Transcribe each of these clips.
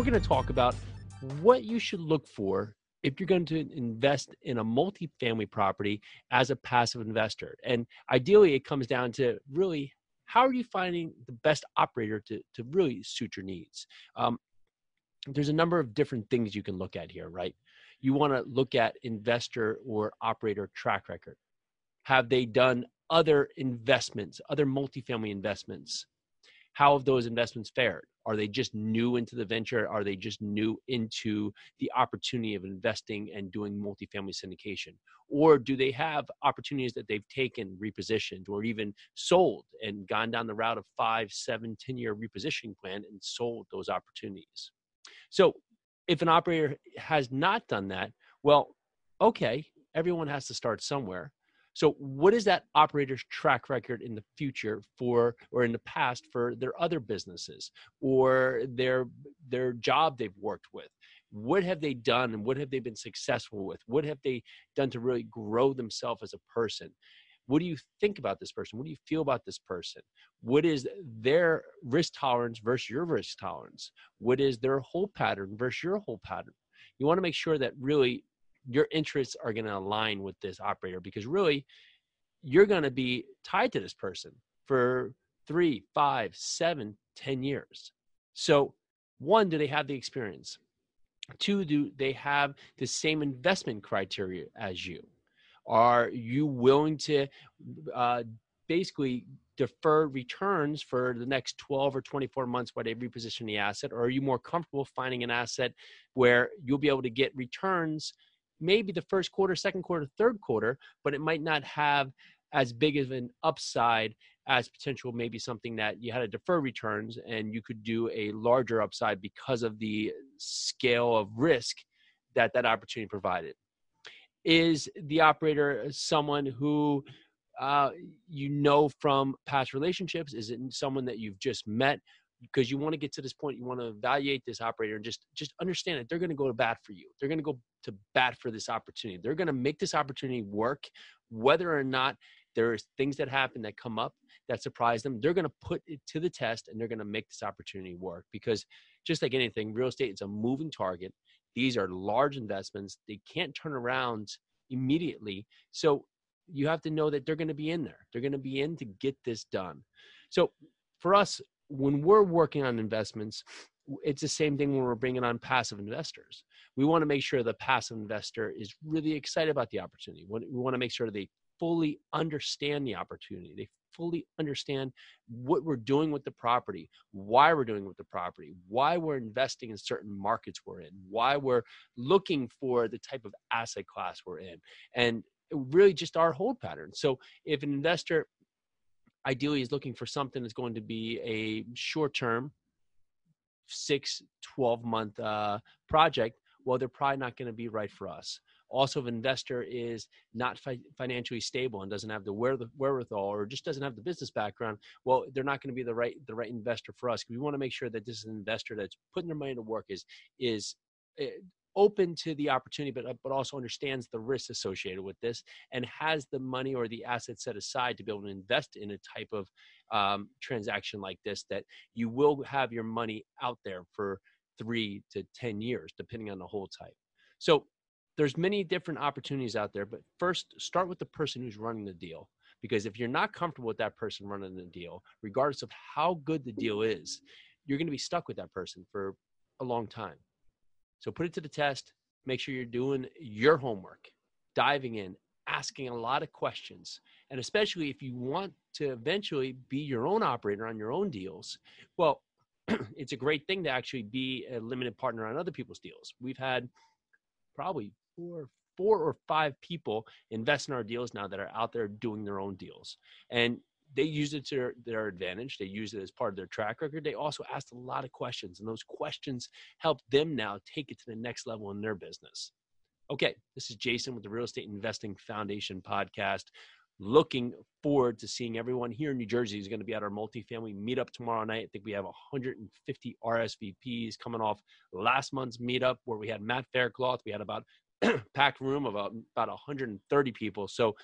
We're going to talk about what you should look for if you're going to invest in a multifamily property as a passive investor. And ideally, it comes down to really how are you finding the best operator to, to really suit your needs? Um, there's a number of different things you can look at here, right? You want to look at investor or operator track record. Have they done other investments, other multifamily investments? How have those investments fared? Are they just new into the venture? Are they just new into the opportunity of investing and doing multifamily syndication? Or do they have opportunities that they've taken, repositioned, or even sold and gone down the route of five, seven, 10 year repositioning plan and sold those opportunities? So if an operator has not done that, well, okay, everyone has to start somewhere. So, what is that operator's track record in the future for, or in the past for their other businesses or their their job they've worked with? What have they done, and what have they been successful with? What have they done to really grow themselves as a person? What do you think about this person? What do you feel about this person? What is their risk tolerance versus your risk tolerance? What is their whole pattern versus your whole pattern? You want to make sure that really your interests are going to align with this operator because really you're going to be tied to this person for three, five, seven, ten years. So, one, do they have the experience? Two, do they have the same investment criteria as you? Are you willing to uh, basically defer returns for the next 12 or 24 months while they reposition the asset? Or are you more comfortable finding an asset where you'll be able to get returns maybe the first quarter, second quarter, third quarter, but it might not have as big of an upside as potential maybe something that you had to defer returns and you could do a larger upside because of the scale of risk that that opportunity provided. Is the operator someone who uh, you know from past relationships? Is it someone that you've just met because you want to get to this point you want to evaluate this operator and just just understand that they're going to go to bat for you. They're going to go to bat for this opportunity. They're going to make this opportunity work whether or not there's things that happen that come up that surprise them they're going to put it to the test and they're going to make this opportunity work because just like anything real estate is a moving target. These are large investments. They can't turn around immediately. So you have to know that they're going to be in there. They're going to be in to get this done. So for us when we're working on investments, it's the same thing when we're bringing on passive investors. We want to make sure the passive investor is really excited about the opportunity. We want to make sure they fully understand the opportunity. They fully understand what we're doing with the property, why we're doing with the property, why we're investing in certain markets we're in, why we're looking for the type of asset class we're in, and really just our hold pattern. So if an investor ideally is looking for something that's going to be a short term, six, 12 month uh, project, well, they're probably not going to be right for us. Also, if an investor is not fi- financially stable and doesn't have the wherewithal or just doesn't have the business background, well, they're not going to be the right the right investor for us. We want to make sure that this is an investor that's putting their money to work is is eh, open to the opportunity, but uh, but also understands the risks associated with this, and has the money or the assets set aside to be able to invest in a type of um, transaction like this. That you will have your money out there for three to ten years, depending on the whole type. So there's many different opportunities out there, but first start with the person who's running the deal. Because if you're not comfortable with that person running the deal, regardless of how good the deal is, you're going to be stuck with that person for a long time. So put it to the test. Make sure you're doing your homework, diving in, asking a lot of questions. And especially if you want to eventually be your own operator on your own deals, well, it's a great thing to actually be a limited partner on other people's deals. We've had probably four, four or five people invest in our deals now that are out there doing their own deals. And they use it to their, their, advantage. They use it as part of their track record. They also asked a lot of questions, and those questions help them now take it to the next level in their business. Okay, this is Jason with the Real Estate Investing Foundation podcast. Looking forward to seeing everyone here in New Jersey who's going to be at our multifamily meetup tomorrow night. I think we have 150 RSVPs coming off last month's meetup where we had Matt Faircloth. We had about packed room of about 130 people. So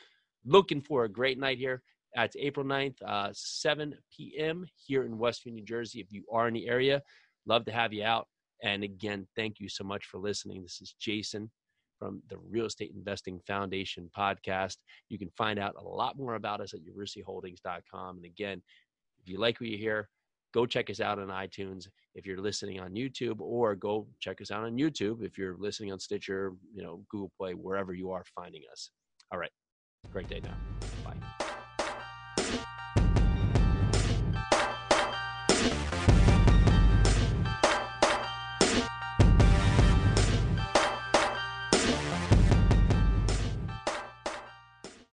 looking for a great night here. It's April 9th, uh, 7 p.m. here in Westview, New Jersey. If you are in the area, love to have you out. And again, thank you so much for listening. This is Jason from the Real Estate Investing Foundation podcast. You can find out a lot more about us at yarusiholdings.com. And again, if you like what you hear, go check us out on iTunes if you're listening on YouTube, or go check us out on YouTube if you're listening on Stitcher, you know, Google Play, wherever you are finding us. All right. Great day now. Bye.